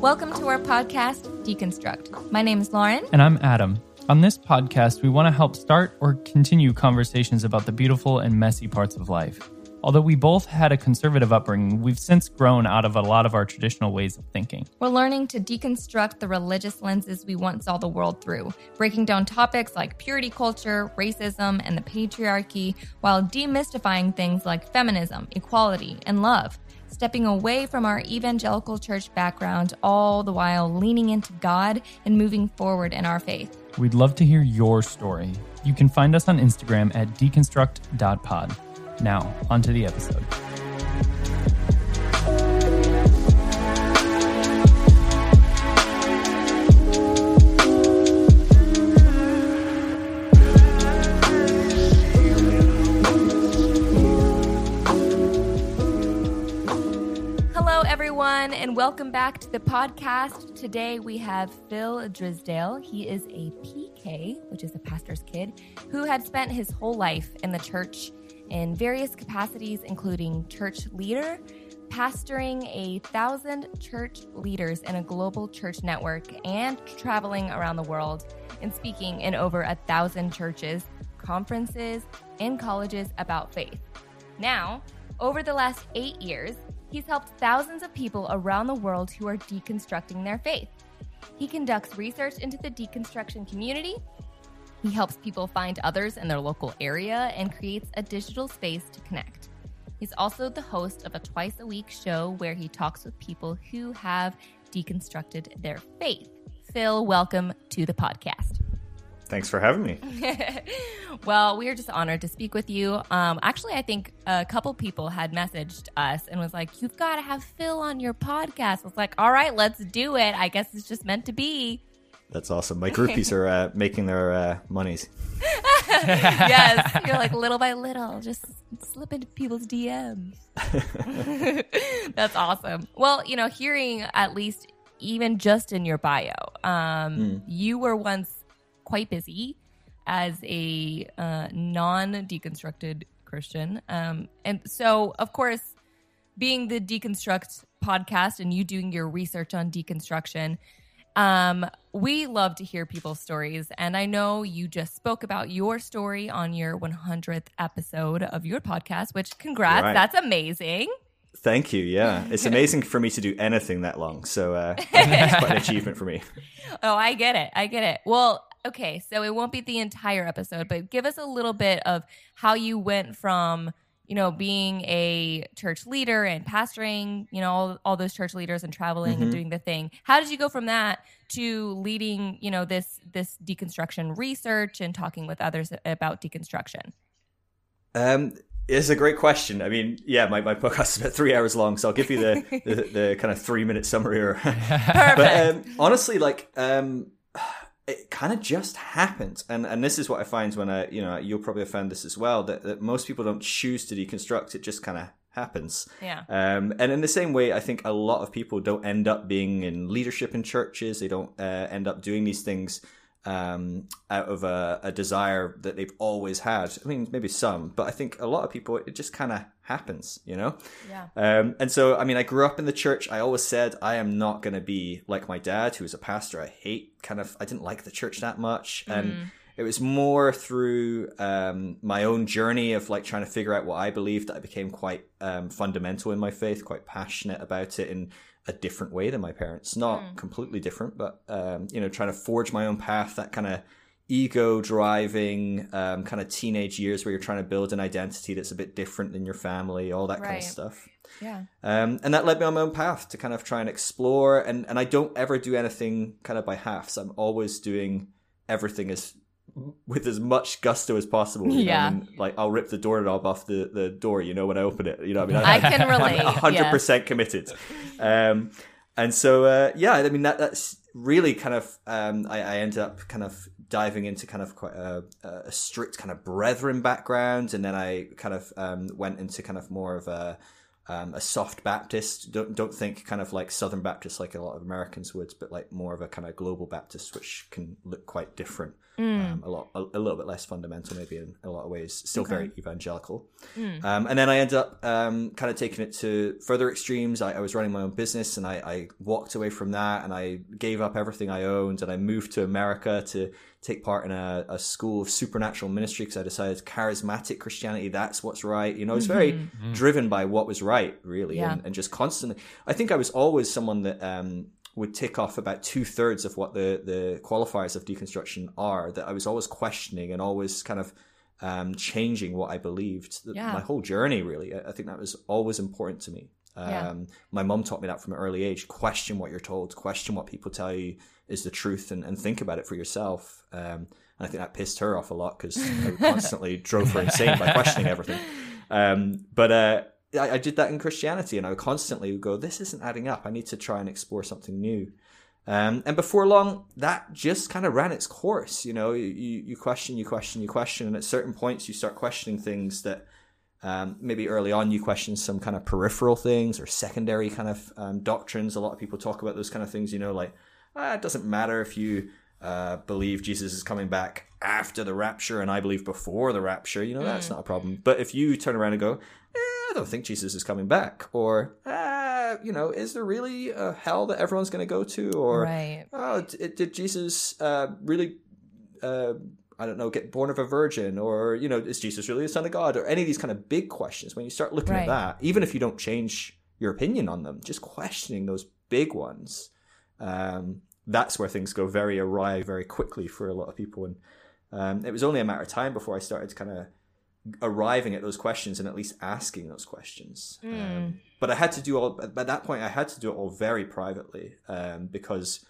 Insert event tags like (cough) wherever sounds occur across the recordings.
Welcome to our podcast, Deconstruct. My name is Lauren. And I'm Adam. On this podcast, we want to help start or continue conversations about the beautiful and messy parts of life. Although we both had a conservative upbringing, we've since grown out of a lot of our traditional ways of thinking. We're learning to deconstruct the religious lenses we once saw the world through, breaking down topics like purity culture, racism, and the patriarchy, while demystifying things like feminism, equality, and love. Stepping away from our evangelical church background, all the while leaning into God and moving forward in our faith. We'd love to hear your story. You can find us on Instagram at deconstruct.pod. Now, onto the episode. Everyone, and welcome back to the podcast. Today we have Phil Drysdale. He is a PK, which is a pastor's kid, who had spent his whole life in the church in various capacities, including church leader, pastoring a thousand church leaders in a global church network, and traveling around the world and speaking in over a thousand churches, conferences, and colleges about faith. Now, over the last eight years, he's helped thousands of people around the world who are deconstructing their faith. He conducts research into the deconstruction community he helps people find others in their local area and creates a digital space to connect. He's also the host of a twice a week show where he talks with people who have deconstructed their faith. Phil, welcome to the podcast. Thanks for having me. (laughs) well, we are just honored to speak with you. Um, actually, I think a couple people had messaged us and was like, "You've got to have Phil on your podcast." I was like, "All right, let's do it." I guess it's just meant to be. That's awesome. My groupies are uh, making their uh, monies. (laughs) yes, you're like little by little, just slip into people's DMs. (laughs) That's awesome. Well, you know, hearing at least even just in your bio, um, mm. you were once quite busy as a uh, non-deconstructed Christian, um, and so of course, being the deconstruct podcast and you doing your research on deconstruction um, we love to hear people's stories. And I know you just spoke about your story on your 100th episode of your podcast, which congrats. Right. That's amazing. Thank you. Yeah. (laughs) It's amazing for me to do anything that long. So uh, (laughs) it's quite an achievement for me. Oh, I get it. I get it. Well, okay. So it won't be the entire episode, but give us a little bit of how you went from you know, being a church leader and pastoring, you know, all, all those church leaders and traveling mm-hmm. and doing the thing. How did you go from that to leading, you know, this this deconstruction research and talking with others about deconstruction? Um, it's a great question. I mean, yeah, my, my podcast is about three hours long, so I'll give you the the, the kind of three minute summary. Or, (laughs) but um, honestly, like, um, it kind of just happened and and this is what i find when i you know you'll probably found this as well that, that most people don't choose to deconstruct it just kind of happens. Yeah. Um, and in the same way i think a lot of people don't end up being in leadership in churches. They don't uh, end up doing these things um, out of a, a, desire that they've always had. I mean, maybe some, but I think a lot of people, it just kind of happens, you know? Yeah. Um, and so, I mean, I grew up in the church. I always said I am not going to be like my dad, who was a pastor. I hate kind of, I didn't like the church that much. Mm. And it was more through um, my own journey of like trying to figure out what I believed that I became quite um, fundamental in my faith, quite passionate about it, in a different way than my parents. Not mm. completely different, but um, you know, trying to forge my own path. That kind of ego driving um, kind of teenage years where you're trying to build an identity that's a bit different than your family, all that right. kind of stuff. Yeah. Um, and that led me on my own path to kind of try and explore. And, and I don't ever do anything kind of by halves. I'm always doing everything as with as much gusto as possible. yeah. Know? like I'll rip the doorknob off the, the door, you know, when I open it. You know, I mean, I, I can (laughs) relate. hundred percent committed. Um, and so, uh, yeah, I mean, that, that's really kind of, um, I, I ended up kind of diving into kind of quite a, a, strict kind of brethren background. And then I kind of, um, went into kind of more of a, um, a soft Baptist. Don't don't think kind of like Southern Baptist like a lot of Americans would, but like more of a kind of global Baptist, which can look quite different. Mm. Um, a lot, a, a, little bit less fundamental, maybe in a lot of ways. Still Okay. very evangelical. Mm. Um, and then I ended up um, kind of taking it to further extremes. I, I was running my own business, and I, I walked away from that, and I gave up everything I owned, and I moved to America to take part in a, a school of supernatural ministry because I decided charismatic Christianity that's what's right. You know, I was very driven by what was right, really, Yeah. and, and just constantly. I think I was always someone that um, would tick off about two thirds of what the the qualifiers of deconstruction are. That I was always questioning and always kind of um, changing what I believed. Yeah. My whole journey, really. I, I think that was always important to me. Um, Yeah. My mom taught me that from an early age. Question what you're told. Question what people tell you is the truth, and, and think about it for yourself. Um, and I think that pissed her off a lot because I (laughs) constantly drove her insane by questioning everything. Um, but uh, I, I did that in Christianity, and I would constantly go, "This isn't adding up. I need to try and explore something new." Um, and before long, that just kind of ran its course. You know, you, you question, you question, you question, and at certain points, you start questioning things that um, maybe early on you question some kind of peripheral things or secondary kind of um, doctrines. A lot of people talk about those kind of things. You know, like ah, it doesn't matter if you uh, believe Jesus is coming back after the rapture, and I believe before the rapture. You know, that's not a problem. But if you turn around and go, I don't think Jesus is coming back, or ah, you know, is there really a hell that everyone's going to go to, or Right. oh, d- did Jesus uh, really, uh, I don't know, get born of a virgin, or you know, is Jesus really the Son of God, or any of these kind of big questions? When you start looking Right. at that, even if you don't change your opinion on them, just questioning those big ones, um, that's where things go very awry very quickly for a lot of people. And um, it was only a matter of time before I started kind of arriving at those questions and at least asking those questions. Um, but I had to do all by that point. I had to do it all very privately um, because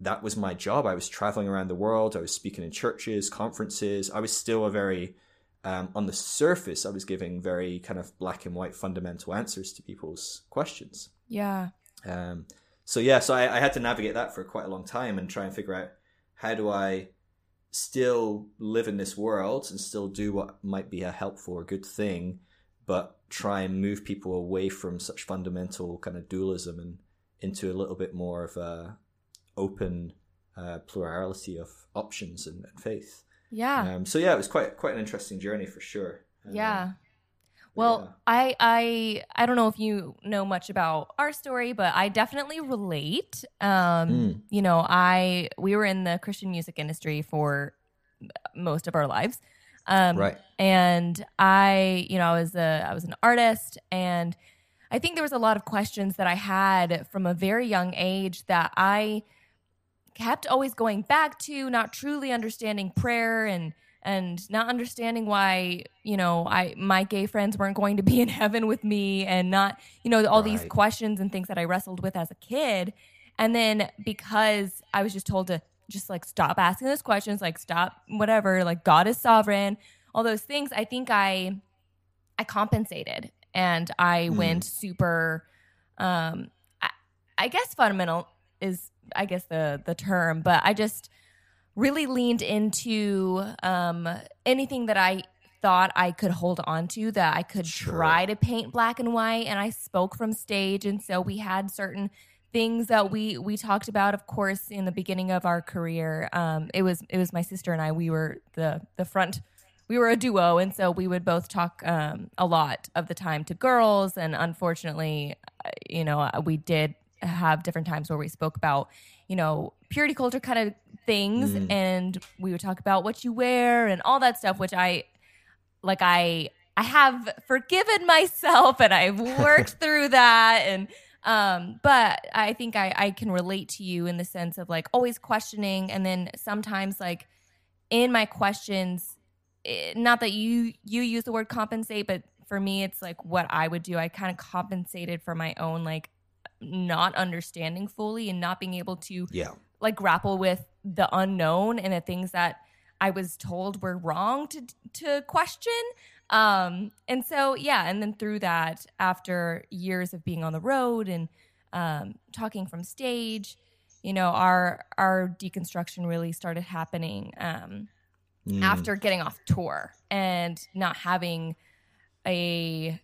that was my job. I was traveling around the world. I was speaking in churches, conferences. I was still a very um, on the surface. I was giving very kind of black and white fundamental answers to people's questions. Yeah. Um, so yeah, so I, I had to navigate that for quite a long time and try and figure out how do I still live in this world and still do what might be a helpful or good thing, but try and move people away from such fundamental kind of dualism and into a little bit more of a open uh, plurality of options and, and faith. Yeah. Um, so yeah, it was quite quite an interesting journey for sure. Um, yeah. Well, yeah. I I I don't know if you know much about our story, but I definitely relate. Um, Mm. you know, I we were in the Christian music industry for most of our lives. Um, right. and I, you know, I was a I was an artist and I think there was a lot of questions that I had from a very young age that I kept always going back to, not truly understanding prayer and and not understanding why, you know, I my gay friends weren't going to be (laughs) in heaven with me and not, you know, all these questions and things that I wrestled with as a kid. And then because I was just told to just like stop asking those questions, like stop whatever, like God is sovereign, all those things, I think I I compensated and I Hmm. went super um I, I guess fundamental is I guess the the term, but I just really leaned into um anything that I thought I could hold on to that I could Sure. try to paint black and white and I spoke from stage and so we had certain things that we we talked about of course in the beginning of our career um it was it was my sister and I we were the the front we were a duo and so we would both talk um, a lot of the time to girls and unfortunately uh, you know we did have different times where we spoke about you know purity culture kind of things Mm. and we would talk about what you wear and all that stuff which i like i i have forgiven myself and i've (laughs) worked through that and um but i think i i can relate to you in the sense of like always questioning and then sometimes like in my questions eh, not that you you use the word compensate but for me it's like what i would do i kind of compensated for my own like not understanding fully and not being able to Yeah. like grapple with the unknown and the things that I was told were wrong to to question. Um, and so yeah, and then through that, after years of being on the road and um, talking from stage, you know, our our deconstruction really started happening um, Mm. after getting off tour and not having a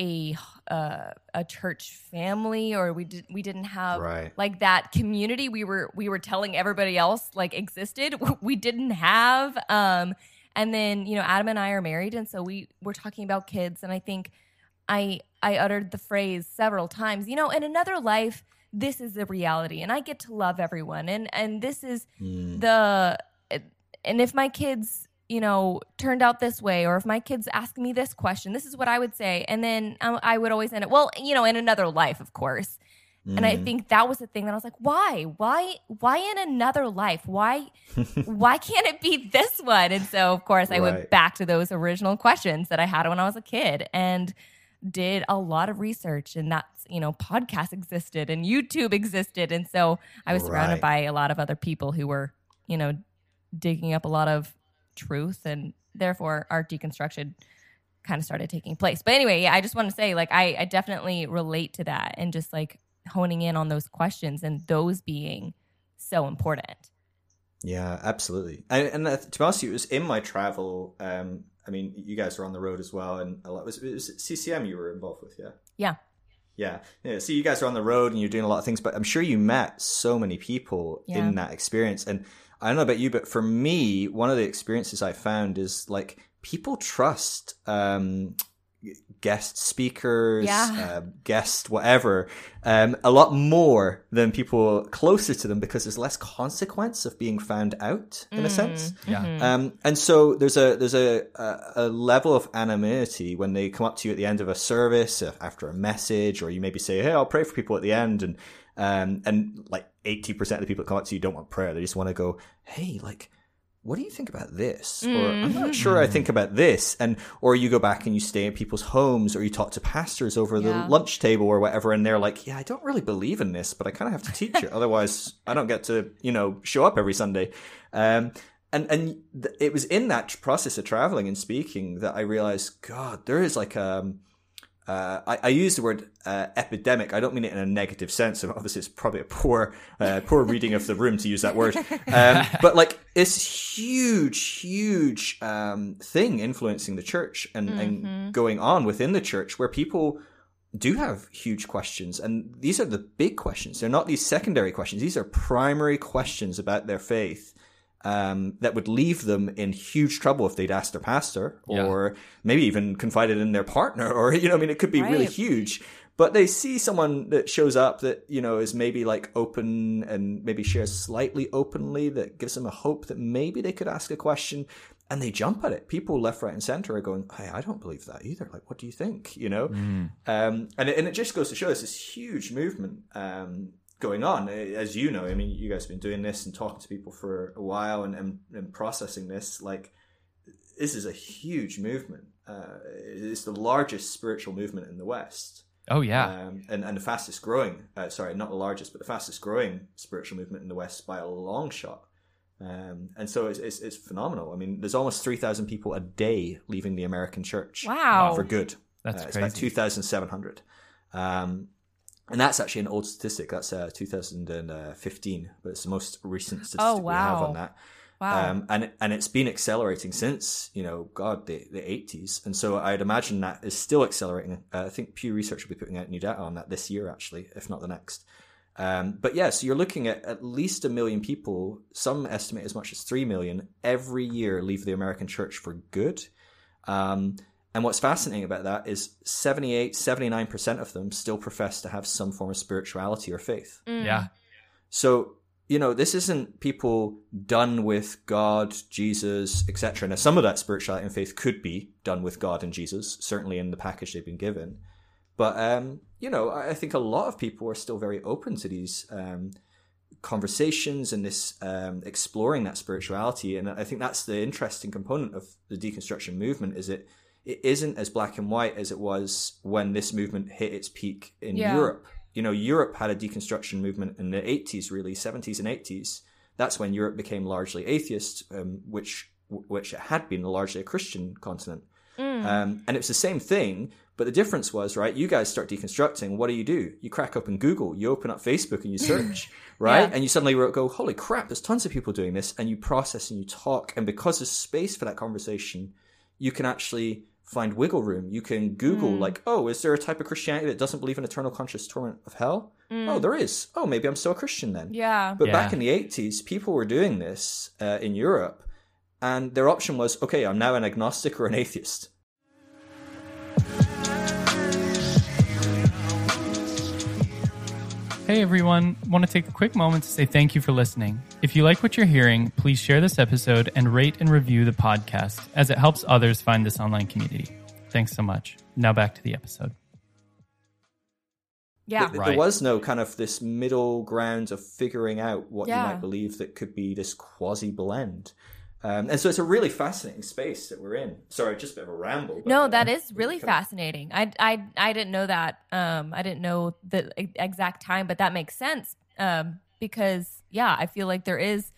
a uh, a church family or we did we didn't have Right. like that community we were we were telling everybody else like existed (laughs) we didn't have um and then you know Adam and I are married and so we were talking about kids and I think I I uttered the phrase several times you know in another life this is the reality and I get to love everyone and and this is Mm. the and if my kids you know turned out this way or if my kids ask me this question this is what i would say and then um, i would always end it well you know in another life of course. And i Mm. think that was the thing that i was like why? Why why in another life? Why (laughs) why can't it be this one? And so of course i went back to those original questions that i had when i was a kid and did a lot of research and that's you know podcasts existed and youtube existed and so i was surrounded by a lot of other people who were you know digging up a lot of truth and therefore our deconstruction kind of started taking place but anyway yeah i just want to say like I, I definitely relate to that and just like honing in on those questions and those being so important Yeah, absolutely. And, and uh, to be honest, you, it was in my travel. Um, I mean, you guys were on the road as well, and a lot was, it was CCM you were involved with, yeah. yeah Yeah, yeah. So you guys are on the road and you're doing a lot of things, but I'm sure you met so many people Yeah. in that experience. And I don't know about you, but for me, one of the experiences I found is like people trust um, guest speakers, Yeah. uh, guest whatever, um, a lot more than people closer to them because there's less consequence of being found out in a sense. Yeah. Um, and so there's a there's a, a a level of anonymity when they come up to you at the end of a service uh, after a message, or you maybe say, "Hey, I'll pray for people at the end," and um, and like eighty percent of the people that come up to you don't want prayer; they just want to go, "Hey, like." What do you think about this? Or I'm not sure I think about this. And or you go back and you stay in people's homes or you talk to pastors over Yeah. the lunch table or whatever and they're like, Yeah, I don't really believe in this, but I kinda have to teach it. (laughs) Otherwise I don't get to, you know, show up every Sunday. Um and and th- it was in that process of traveling and speaking that I realized, God, there is like um, uh, I, I use the word uh, epidemic. I don't mean it in a negative sense. And obviously, it's probably a poor, uh, poor reading of the room to use that word. Um, but like this huge, huge um, thing influencing the church and, and going on within the church, where people do have huge questions, and these are the big questions. They're not these secondary questions. These are primary questions about their faith um, that would leave them in huge trouble if they'd asked their pastor Yeah. or maybe even confided in their partner or, (laughs) you know, I mean, it could be really huge. But they see someone that shows up that, you know, is maybe like open and maybe shares slightly openly that gives them a hope that maybe they could ask a question and they jump at it. People left, right, and center are going, Hey, I don't believe that either. Like, what do you think? You know? Um, and, it, and it just goes to show us this huge movement um, going on. As you know, I mean, you guys have been doing this and talking to people for a while and, and, and processing this. Like, this is a huge movement. Uh, it's the largest spiritual movement in the West. Oh yeah. Um, and, and the fastest growing, uh, sorry, not the largest, but the fastest growing spiritual movement in the West by a long shot. Um, and so it's, it's, it's phenomenal. I mean, there's almost 3,000 people a day leaving the American church Wow. for good. That's Uh, it's about 2,700. Um, and that's actually an old statistic. That's uh, 2015, but it's the most recent statistic Oh, we have on that. Wow. Um, and and it's been accelerating since you know God the the 80s, and so I'd imagine that is still accelerating. Uh, I think Pew Research will be putting out new data on that this year, actually, if not the next. Um, but yeah, so you're looking at at least a million people. Some estimate as much as three million every year leave the American church for good. Um, and what's fascinating about that is 78, 79% of them still profess to have some form of spirituality or faith. Mm. Yeah. So, you know, this isn't people done with God, Jesus, etc. Now, some of that spirituality and faith could be done with God and Jesus, certainly in the package they've been given. But, um, you know, I I think a lot of people are still very open to these um, conversations and this um, exploring that spirituality. And I think that's the interesting component of the deconstruction movement is it it isn't as black and white as it was when this movement hit its peak in Yeah. Europe. You know, Europe had a deconstruction movement in the 80s, really, 70s and 80s. That's when Europe became largely atheist, um, which which it had been largely a Christian continent. Mm. Um, and it was the same thing, but the difference was, right, you guys start deconstructing. What do you do? You crack open Google, you open up Facebook and you (laughs) search, right? Yeah. And you suddenly go, holy crap, there's tons of people doing this. And you process and you talk. And because there's space for that conversation, you can actually find wiggle room. You can Google, Mm. like, oh, is there a type of Christianity that doesn't believe in eternal conscious torment of hell? Oh, there is. Oh, maybe I'm still a Christian then. Mm. Yeah. But Yeah. back in the 80s, people were doing this uh, in Europe, and their option was okay, I'm now an agnostic or an atheist. Hey everyone, want to take a quick moment to say thank you for listening. If you like what you're hearing, please share this episode and rate and review the podcast as it helps others find this online community. Thanks so much. Now back to the episode. Yeah. Th- Right. There was no kind of this middle ground of figuring out what Yeah. you might believe that could be this quasi blend. Um, and so it's a really fascinating space that we're in. Sorry, just a bit of a ramble. but, No, that is really kind of- fascinating. I, I, I didn't know that. Um, I didn't know the e- exact time, but that makes sense. Um, because yeah, I feel like there is,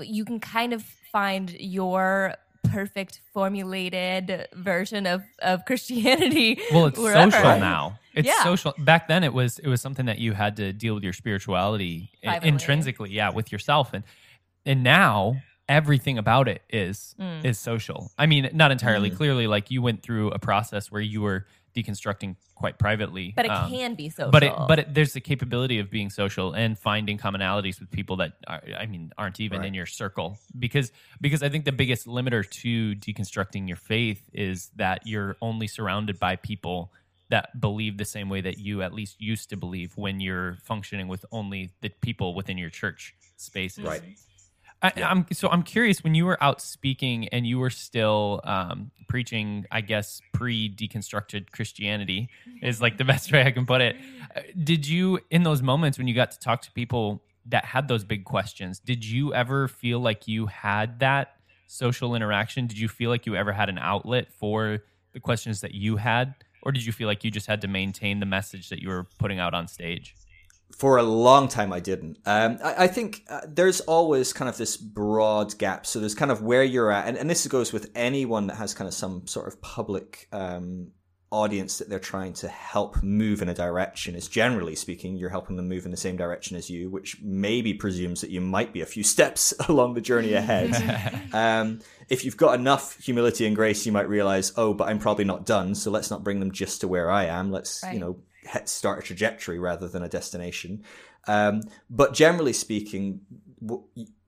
you can kind of find your perfect formulated version of, of (laughs) Christianity. Well, it's wherever. social now. It's Yeah. social. Back then, it was it was something that you had to deal with your spirituality Privately. intrinsically, yeah, with yourself, and and now everything about it is Mm. is social. I mean, not entirely. Mm. Clearly, like you went through a process where you were deconstructing quite privately, But it um, can be social. But it, but it, there's the capability of being social and finding commonalities with people that are, I mean aren't even Right. in your circle because because I think the biggest limiter to deconstructing your faith is that you're only surrounded by people that believe the same way that you at least used to believe when you're functioning with only the people within your church spaces. Right. I, I'm so I'm curious when you were out speaking and you were still um, preaching, I guess pre-deconstructed Christianity is like the (laughs) best way I can put it. Uh, Did you, in those moments when you got to talk to people that had those big questions, did you ever feel like you had that social interaction? Did you feel like you ever had an outlet for the questions that you had, or did you feel like you just had to maintain the message that you were putting out on stage? For a long time, I didn't. Um, I, I think uh, there's always kind of this broad gap. So there's kind of where you're at, and, and this goes with anyone that has kind of some sort of public um, audience that they're trying to help move in a direction. Is generally speaking, you're helping them move in the same direction as you, which maybe presumes that you might be a few (laughs) steps along the journey ahead. (laughs) um, if you've got enough humility and grace, you might realize, oh, but I'm probably not done. So let's not bring them just to where I am. Let's, Right. you know, start a trajectory rather than a destination. Um, but generally speaking,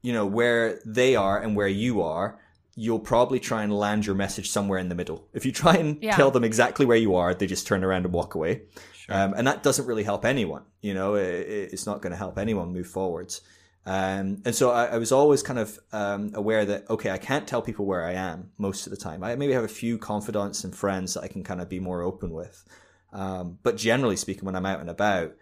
you know, where they are and where you are, you'll probably try and land your message somewhere in the middle. If you try and Yeah. tell them exactly where you are, they just turn around and walk away. Um, and that doesn't really help anyone. You know, it, it- it's not going to help anyone move forwards. Um, and so I, I was always kind of um, aware that okay, I can't tell people where I am most of the time. I maybe have a few confidants and friends that I can kind of be more open with. Um, but generally speaking, when I'm out and about,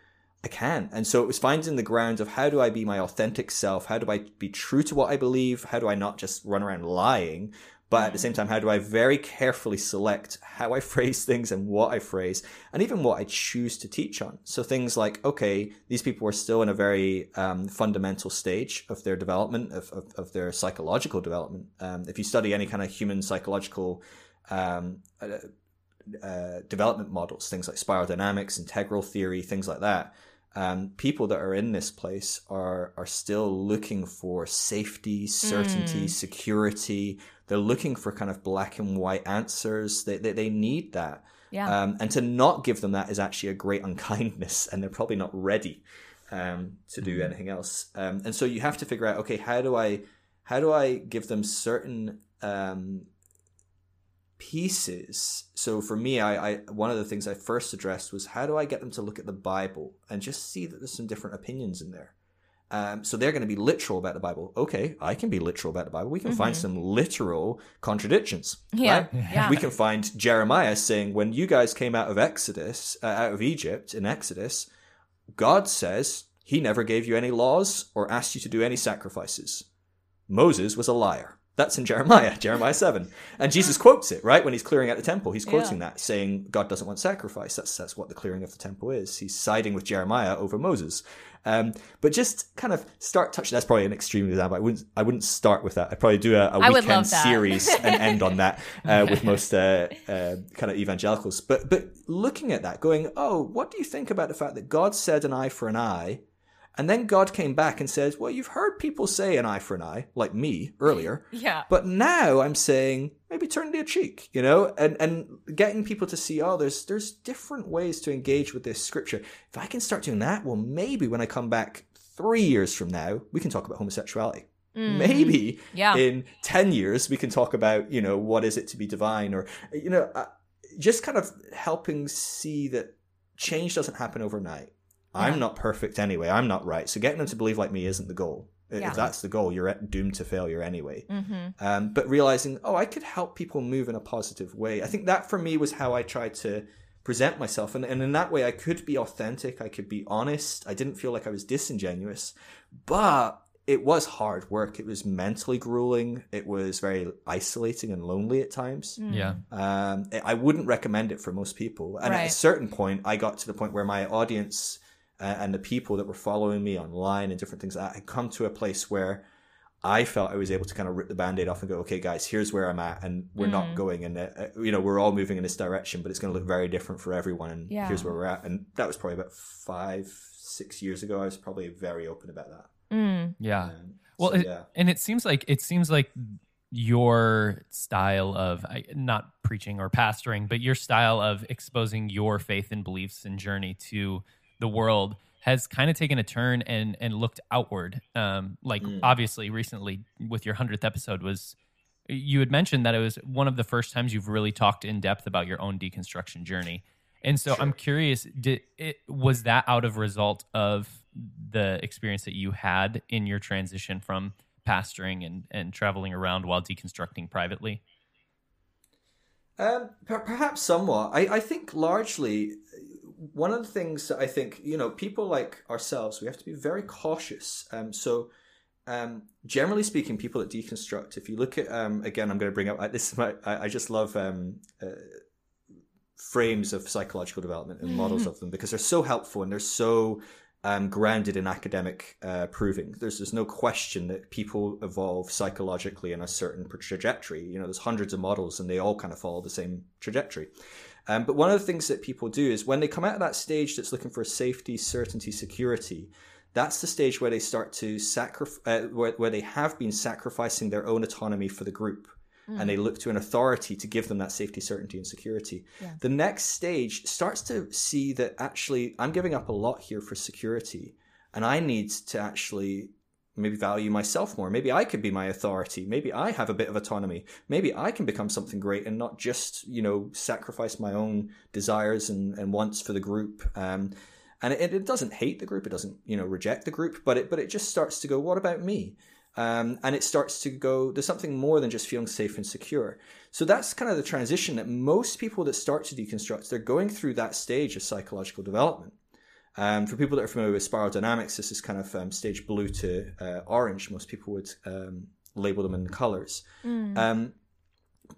I can. And so it was finding the ground of how do I be my authentic self? How do I be true to what I believe? How do I not just run around lying? But at the same time, how do I very carefully select how I (laughs) phrase things and what I phrase and even what I choose to teach on? So things like, okay, these people are still in a very um, fundamental stage of their development, of, of, of their psychological development. Um, if you study any kind of human psychological um, uh, development models, things like spiral dynamics, integral theory, things like that. Um, people that are in this place are are still looking for safety, certainty, security. They're looking for kind of black and white answers. They they, they need that. yeah. Um, and to not give them that is actually a great (laughs) unkindness, and they're probably not ready um, to do anything else. Um, and so you have to figure out, okay, how do I, how do I give them certain um, pieces? So for me, I, I one of the things I first addressed was how do I get them to look at the Bible and just see that there's some different opinions in there. Um, so they're going to be literal about the Bible. Okay, I can be literal about the Bible. We can find some literal contradictions. Yeah, right? yeah. We can find Jeremiah saying, "When you guys came out of Exodus, uh, out of Egypt in Exodus, God says He never gave you any laws or asked you to do any sacrifices. Moses was a liar." That's in Jeremiah, (laughs) Jeremiah 7. And Jesus quotes it, right? When he's clearing out the temple, he's quoting that, saying God doesn't want sacrifice. That's, that's what the clearing of the temple is. He's siding with Jeremiah over Moses. Um, but just kind of start touching, that's probably an extreme example. I wouldn't, I wouldn't start with that. I'd probably do a, would weekend series and end on that, (laughs) uh, with most, uh, uh, kind of evangelicals. But, but looking at that, going, oh, what do you think about the fact that God said an eye for an eye? And then God came back and says, Well, you've heard people say an eye for an eye, like me earlier. (laughs) Yeah. But now I'm saying maybe turn the cheek, you know, and and getting people to see, oh, there's there's different ways to engage with this scripture. If I can start doing that, well, maybe when I come back three years from now, we can talk about homosexuality. Mm. Maybe Yeah. in ten years we can talk about, you know, what is it to be divine, or you know, uh, just kind of helping see that change doesn't happen overnight. Yeah. I'm not perfect anyway. I'm not right. So getting them to believe like me isn't the goal. If that's the goal, you're doomed to failure anyway. Mm-hmm. Um, but realizing, oh, I could help people move in a positive way. I think that for me was how I tried to present myself. And, and in that way, I could be authentic. I could be honest. I didn't feel like I was disingenuous. But it was hard work. It was mentally grueling. It was very isolating and lonely at times. Mm. Yeah. Um, I wouldn't recommend it for most people. And at a certain point, I got to the point where my audience and the people that were following me online and different things, I had come to a place where I felt I was able to kind of rip the band-aid off and go, okay, guys, here's where I'm at, and we're Mm. not going in, uh, you know, we're all moving in this direction, but it's going to look very different for everyone, and Yeah. here's where we're at. And that was probably about five, six years ago. I was probably very open about that. Mm. Yeah. Um, Well, so, it, yeah. and it seems like it seems like your style of not preaching or pastoring, but your style of exposing your faith and beliefs and journey to the world has kind of taken a turn and and looked outward. Um, like Mm. obviously, recently with your hundredth episode was you had mentioned that it was one of the first times you've really talked in depth about your own deconstruction journey. And so I'm curious, did it was that out of result of the experience that you had in your transition from pastoring and, and traveling around while deconstructing privately? Um, per- perhaps somewhat. I, I think largely one of the things that I think you know people like ourselves we have to be very cautious. Um, so um, generally speaking, people that deconstruct, if you look at um, again, I'm going to bring up I- this. Is my, I, I just love um, uh, frames of psychological development and models of them because they're so helpful and they're so um, grounded in academic uh, proving. There's there's no question that people evolve psychologically in a certain trajectory. You know, there's hundreds of models and they all kind of follow the same trajectory. Um, but one of the things that people do is when they come out of that stage that's looking for safety, certainty, security, that's the stage where they start to sacrifice, uh, where, where they have been sacrificing their own autonomy for the group. And they look to an authority to give them that safety, certainty, and security. Yeah. The next stage starts to see that actually I'm giving up a lot here for security, and I need to actually maybe value myself more. Maybe I could be my authority. Maybe I have a bit of autonomy. Maybe I can become something great and not just, you know, sacrifice my own desires and, and wants for the group. Um, and it, it doesn't hate the group. It doesn't, you know, reject the group, but it, but it just starts to go, what about me? Um, and it starts to go, there's something more than just feeling safe and secure. So that's kind of the transition that most people that start to deconstruct, they're going through that stage of psychological development. Um, for people that are familiar with spiral dynamics, this is kind of um, stage blue to uh, orange. Most people would um, label them in colors. Mm. Um,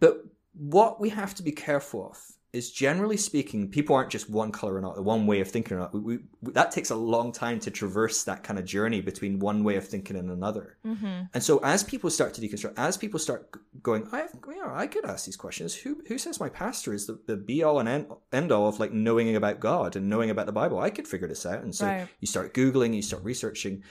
but what we have to be careful of is generally speaking, people aren't just one color or not, one way of thinking or not. We, we, that takes a long time to traverse that kind of journey between one way of thinking and another. Mm-hmm. And so, as people start to deconstruct, as people start going, I, you know, I could ask these questions. Who who says my pastor is the, the be all and end, end all of like knowing about God and knowing about the Bible? I could figure this out. And so Right. you start googling, you start researching.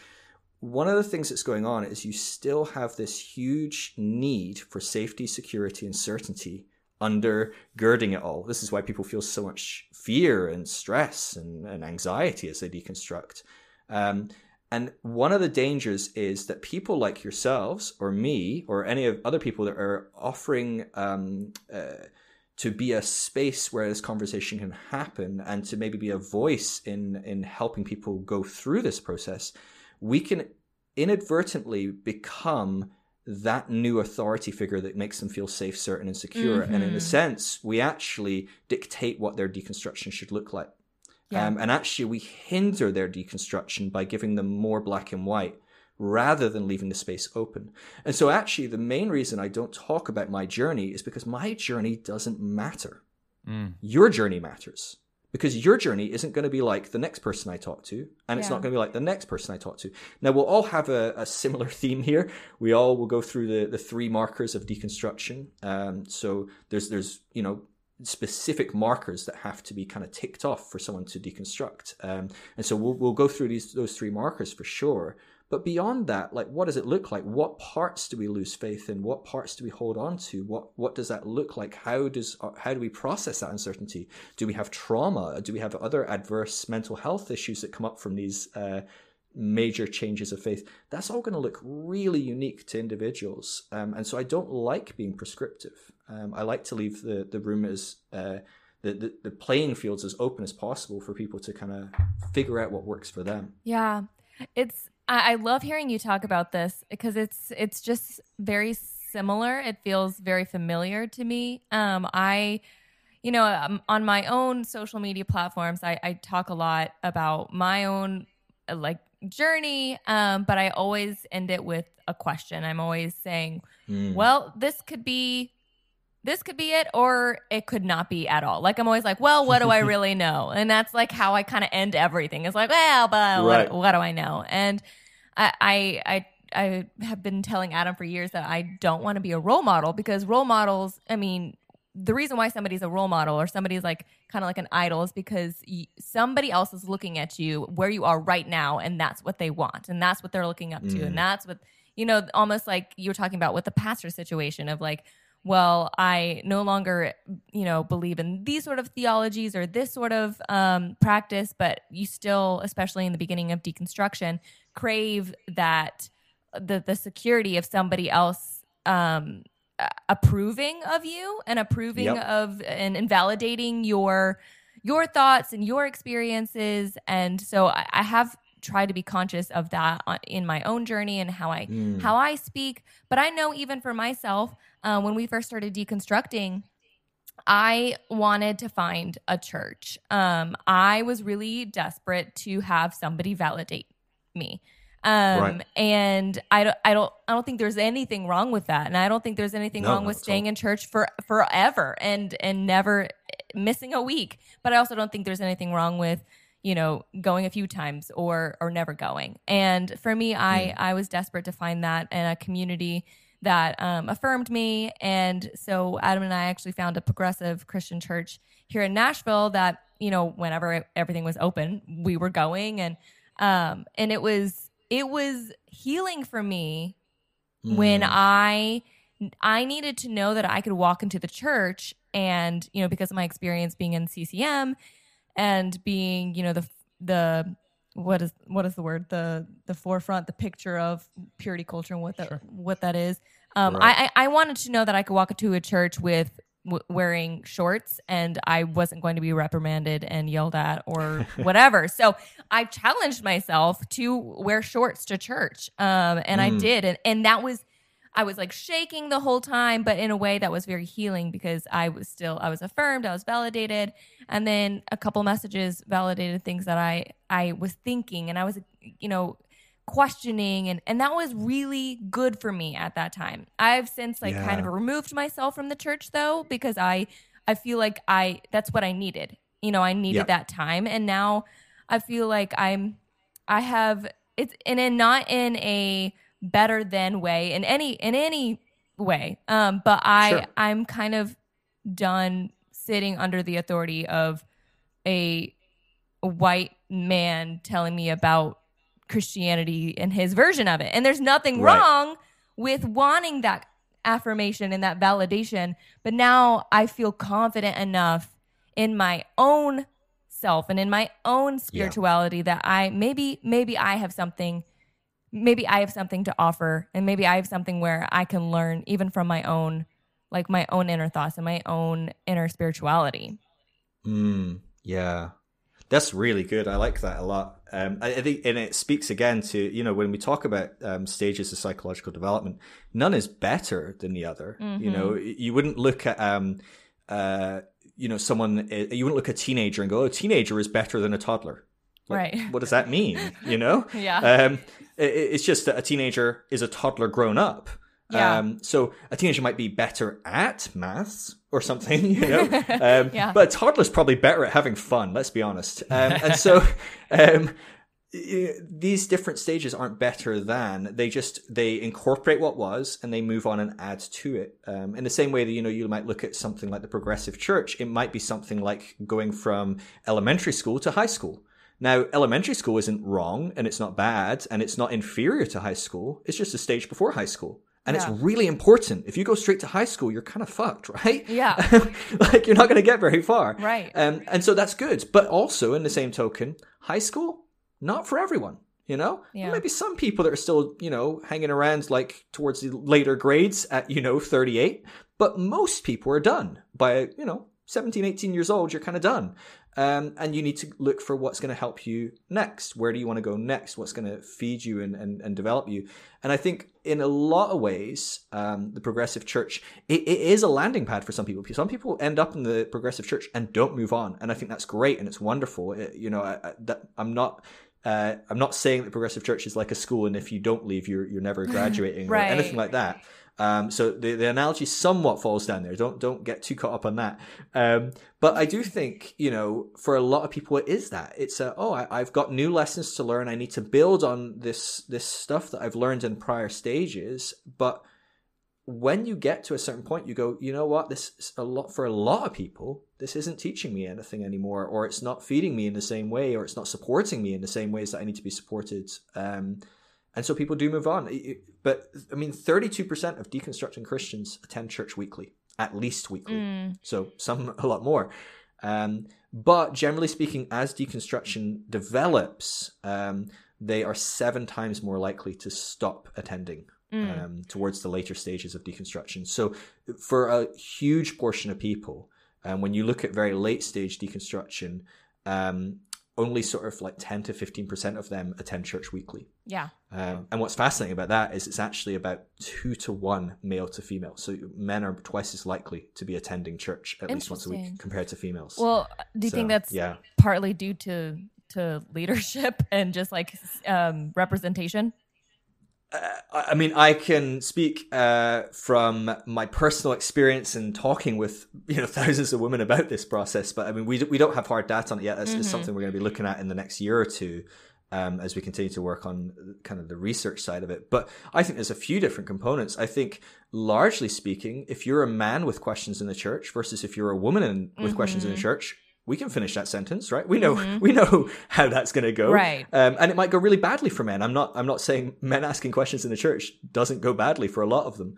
One of the things that's going on is you still have this huge need for safety, security, and certainty undergirding it all. This is why people feel so much fear and stress and, and anxiety as they deconstruct. Um, and one of the dangers is that people like yourselves or me or any of other people that are offering um, uh, to be a space where this conversation can happen and to maybe be a voice in in helping people go through this process, we can inadvertently become that new authority figure that makes them feel safe, certain, and secure. And in a sense, we actually dictate what their deconstruction should look like. Yeah. Um, and actually, we hinder their deconstruction by giving them more black and white rather than leaving the space open. And so, actually, the main reason I don't talk about my journey is because my journey doesn't matter. Mm. Your journey matters because your journey isn't going to be like the next person I talk to, and it's Yeah. not going to be like the next person I talk to. Now, we'll all have a, a similar (laughs) theme here. We all will go through the, the three markers of deconstruction. Um, so there's there's you know specific markers that have to be kind of ticked off for someone to deconstruct. Um, and so we'll, we'll go through these those three markers for sure. But beyond that, like what does it look like? What parts do we lose faith in? What parts do we hold on to? What what does that look like? How does uh, how do we process that uncertainty? Do we have trauma? Do we have other adverse mental health issues that come up from these uh, major changes of faith? That's all going to look really unique to individuals. Um, and so I don't like being prescriptive. Um, I like to leave the the room as uh, the, the, the playing fields as open as possible for people to kind of figure out what works for them. Yeah, it's I, I love hearing you talk about this because it's it's just very similar. It feels very familiar to me. Um, I, you know, um, on my own social media platforms, I, I talk a lot about my own uh, like journey, um, but I always end it with a question. I'm always saying, mm. well, this could be this could be it or it could not be at all. Like I'm always like, well, what do I (laughs) really know? And that's like how I kind of end everything. It's like, well, but right. what, what, do I know? And I, I, I, I have been telling Adam for years that I don't want to be a role model because role models, I mean, the reason why somebody's a role model or somebody's like kind of like an idol is because somebody else is looking at you where you are right now and that's what they want and that's what they're looking up to mm. and that's what you know almost like you were talking about with the pastor situation of like well, I no longer, you know, believe in these sort of theologies or this sort of um, practice, but you still, especially in the beginning of deconstruction, crave that the the security of somebody else um, approving of you and approving yep. of and invalidating your your thoughts and your experiences. And so I, I have tried to be conscious of that in my own journey and how I mm. how I speak. But I know even for myself uh, when we first started deconstructing, I wanted to find a church. Um, I was really desperate to have somebody validate me. Um, right. and I don't, I don't, I don't think there's anything wrong with that. And I don't think there's anything no, wrong with staying all. in church for forever and, and never missing a week. But I also don't think there's anything wrong with, you know, going a few times or, or never going. And for me, I, mm. I was desperate to find that in a community that um, affirmed me. And so Adam and I actually found a progressive Christian church here in Nashville that, you know, whenever everything was open, we were going and um and it was it was healing for me mm. when I I needed to know that I could walk into the church and, you know, because of my experience being in CCM and being, you know, the the what is what is the word the the forefront the picture of purity culture and what that sure. what that is um, right. I, I wanted to know that I could walk into a church with w- wearing shorts and I wasn't going to be reprimanded and yelled at or (laughs) whatever. so I challenged myself to wear shorts to church, um, and mm. I did, and and that was. I was like shaking the whole time, but in a way that was very healing because I was still I was affirmed, I was validated, and then a couple messages validated things that I I was thinking and I was you know questioning and and that was really good for me at that time. I've since like yeah. kind of removed myself from the church though because I I feel like I that's what I needed. You know, I needed yep. that time and now I feel like I'm I have it's and in not in a better than way in any in any way. Um but I sure. I'm kind of done sitting under the authority of a, white man telling me about Christianity and his version of it. And there's nothing right. wrong with wanting that affirmation and that validation. But now I feel confident enough in my own self and in my own spirituality yeah. that I maybe maybe I have something maybe I have something to offer and maybe I have something where I can learn even from my own like my own inner thoughts and my own inner spirituality. Mm, yeah. That's really good. I like that a lot. Um, I, I, think, and it speaks again to you know when we talk about um, stages of psychological development, none is better than the other. Mm-hmm. You know, mm-hmm. you wouldn't look at um, uh, you know, someone. Uh, you wouldn't look at a teenager and go, "Oh, a teenager is better than a toddler." Like, right. What does that mean? You know? (laughs) yeah. Um, it, it's just that a teenager is a toddler grown up. Yeah. Um, so a teenager might be better at maths or something, (laughs) you know. (laughs) Um, yeah. But a toddler's probably better at having fun. Let's be honest. Um, and so, um, these different stages aren't better than they just they incorporate what was and they move on and add to it um, in the same way that you know you might look at something like the progressive church it might be something like going from elementary school to high school now elementary school isn't wrong and it's not bad and it's not inferior to high school it's just a stage before high school and yeah. it's really important. If you go straight to high school, you're kind of fucked, (laughs) right? Yeah. (laughs) like you're not going to get very far. Right. Um, and so that's good. But also, in the same token, high school, not for everyone. You know, yeah. there might be some people that are still, you know, hanging around like towards the later grades at, you know, 38, but most people are done by, you know, 17, 18 years old, you're kind of done. Um, and you need to look for what's going to help you next. Where do you want to go next? What's going to feed you and, and, and develop you? And I think in a lot of ways, um, the progressive church, it, it is a landing pad for some people. Some people end up in the progressive church and don't move on. And I think that's great and it's wonderful. It, you know, I, I, that, I'm not uh, I'm not saying that progressive church is like a school, and if you don't leave, you're you're never (laughs) graduating right. or anything like that. Um, so the the analogy somewhat falls down there. Don't don't get too caught up on that. Um, but I do think you know for a lot of people it is that it's a oh I, have got new lessons to learn. I need to build on this this stuff that I've learned in prior stages, but when you get to a certain point, you go, you know what? This is a lot for a lot of people. This isn't teaching me anything anymore, or it's not feeding me in the same way, or it's not supporting me in the same ways that I need to be supported. Um, and so people do move on. But I mean, thirty-two percent of deconstructing Christians attend church weekly, at least weekly. Mm. So some (laughs) a lot more. Um, but generally speaking, as deconstruction develops, um, they are seven times more likely to stop attending mm. um, towards the later stages of deconstruction. So, for a huge portion of people, um, when you look at very late stage deconstruction, um, only sort of like 10 to 15% of them attend church weekly. Yeah. Um, and what's fascinating about that is it's actually about two to one male to female. So men are twice as likely to be attending church at least once a week compared to females. Well, do you so, think that's yeah. partly due to to leadership (laughs) and just like um, representation? I mean, I can speak uh, from my personal experience in talking with you know (laughs) thousands of women about this process, but I mean, we we don't have hard data on it yet. That's mm-hmm. something we're going to be looking at in the next year or two. Um, as we continue to work on kind of the research side of it. But I think there's a few different components. I think, largely speaking, if you're a man with questions in the church versus if you're a woman in, with mm-hmm. questions in the mm-hmm. church, we can finish that sentence, right? We know mm-hmm. we know how that's going to go, right? Um, and it might go really badly for men. I'm not I'm not saying men asking questions in the church doesn't go badly for a lot of them,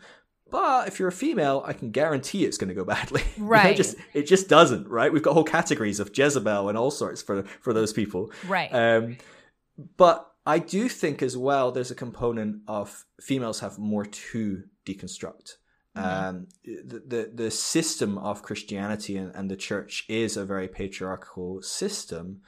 but if you're a female, I can guarantee it's going to go badly. (laughs) Right? it just it just doesn't, right? We've got whole categories of Jezebel and all sorts for for those people, right? Um, but I do think as well, there's a component of females have more to deconstruct. Mm-hmm. Um, the, the, the system of Christianity and, and, the church is a very patriarchal system.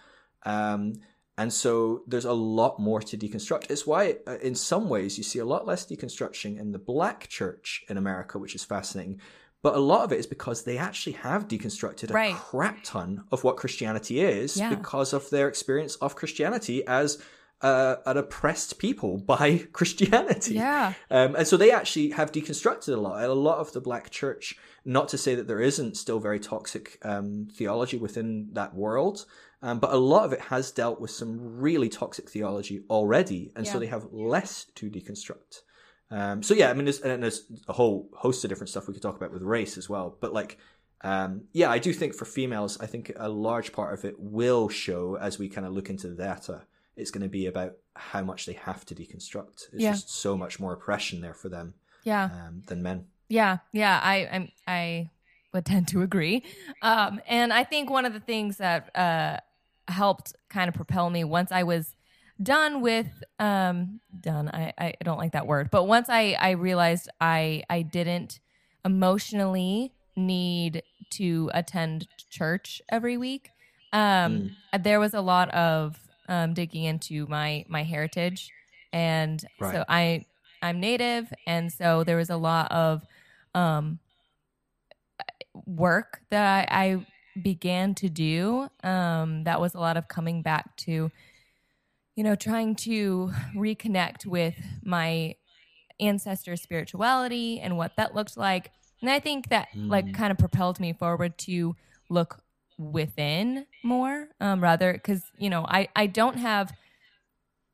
Um, and so there's a lot more to deconstruct. It's why, uh, in some ways, you see a lot less deconstruction in the black church in America, which is fascinating. But a lot of it is because they actually have deconstructed a right. crap ton of what Christianity is yeah. because of their experience of Christianity as uh, an oppressed people (laughs) by Christianity. Yeah. Um, and so they actually have deconstructed a lot. A lot of the black church, not to say that there isn't still very toxic um, theology within that world, um, but a lot of it has dealt with some really toxic theology already. And yeah. so they have less to deconstruct. Um, so yeah, I mean, there's, and there's a whole host of different stuff we could talk about with race as well. But like, um, yeah, I do think for females, I think a large part of it will show as we kind of look into the data it's going to be about how much they have to deconstruct. It's yeah. just so much more oppression there for them. Yeah. Um, than men. Yeah. Yeah. I I'm, I would tend to agree. Um, and I think one of the things that uh, helped kind of propel me once I was done with um, done. I, I don't like that word, but once I I realized I I didn't emotionally need to attend church every week. Um, mm. There was a lot of um, digging into my my heritage, and right. so I I'm native, and so there was a lot of um, work that I, I began to do. Um, that was a lot of coming back to, you know, trying to reconnect with my ancestor spirituality and what that looked like. And I think that mm. like kind of propelled me forward to look within more um, rather because you know I, I don't have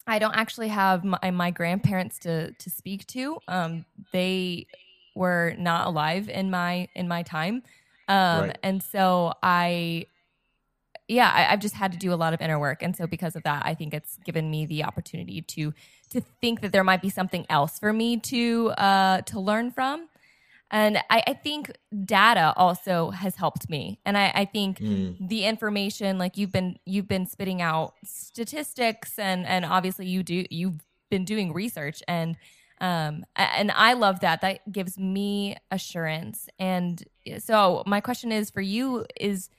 I don't actually have my, my grandparents to to speak to. Um, they were not alive in my in my time, um, right. and so I, yeah, I, I've just had to do a lot of inner work, and so because of that, I think it's given me the opportunity to to think that there might be something else for me to uh, to learn from. And I, I, think data also has helped me. And I, I think mm. the information, like you've been you've been spitting out statistics and and obviously you do you've been doing research and um and I love that. That gives me assurance. And so my question is for you is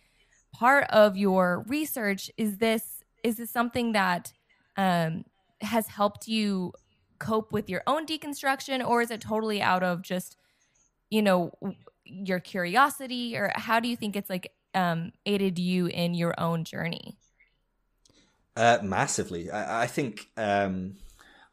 part of your research, is this is this something that um has helped you cope with your own deconstruction or is it totally out of just you know your curiosity or how do you think it's like um, aided you in your own journey? Uh, massively. I, I think um,